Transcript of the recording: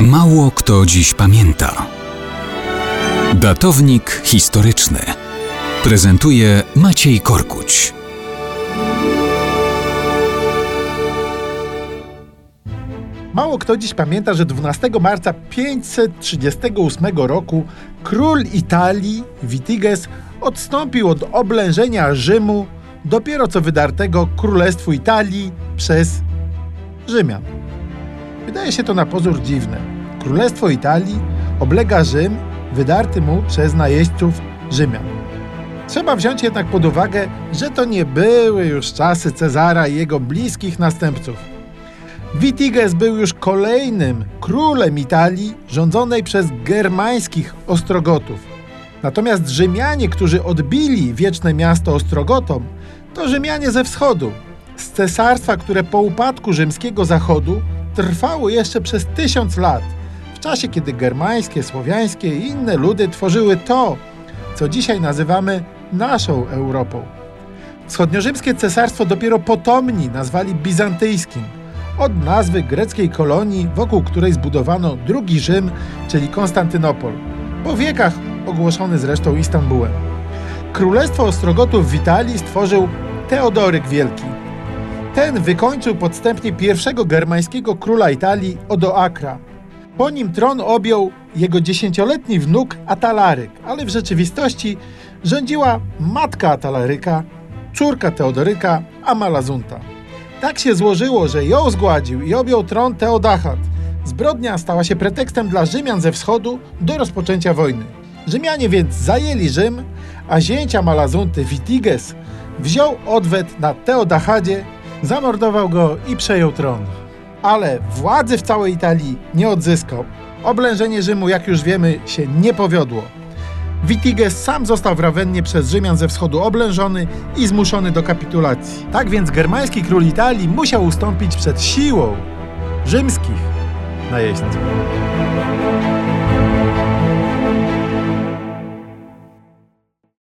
Mało kto dziś pamięta. Datownik historyczny prezentuje Maciej Korkuć. Mało kto dziś pamięta, że 12 marca 538 roku król Italii Witiges odstąpił od oblężenia Rzymu dopiero co wydartego Królestwu Italii przez Rzymian. Wydaje się to na pozór dziwne. Królestwo Italii oblega Rzym wydarty mu przez najeźdźców Rzymian. Trzeba wziąć jednak pod uwagę, że to nie były już czasy Cezara i jego bliskich następców. Witiges był już kolejnym królem Italii rządzonej przez germańskich Ostrogotów. Natomiast Rzymianie, którzy odbili wieczne miasto Ostrogotom, to Rzymianie ze wschodu, z cesarstwa, które po upadku rzymskiego zachodu trwało jeszcze przez tysiąc lat, w czasie kiedy germańskie, słowiańskie i inne ludy tworzyły to, co dzisiaj nazywamy naszą Europą. Wschodniorzymskie cesarstwo dopiero potomni nazwali bizantyjskim, od nazwy greckiej kolonii, wokół której zbudowano drugi Rzym, czyli Konstantynopol, po wiekach ogłoszony zresztą Istambułem. Królestwo Ostrogotów w Italii stworzył Teodoryk Wielki. Ten wykończył podstępnie pierwszego germańskiego króla Italii Odoakra. Po nim tron objął jego dziesięcioletni wnuk Atalaryk, ale w rzeczywistości rządziła matka Atalaryka, córka Teodoryka, Amalazunta. Tak się złożyło, że ją zgładził i objął tron Teodachat. Zbrodnia stała się pretekstem dla Rzymian ze wschodu do rozpoczęcia wojny. Rzymianie więc zajęli Rzym, a zięcia Malazunty Witiges wziął odwet na Teodachadzie, zamordował go i przejął tron. Ale władzy w całej Italii nie odzyskał. Oblężenie Rzymu, jak już wiemy, się nie powiodło. Witiges sam został w Rawennie przez Rzymian ze wschodu oblężony i zmuszony do kapitulacji. Tak więc germański król Italii musiał ustąpić przed siłą rzymskich najeźdźców.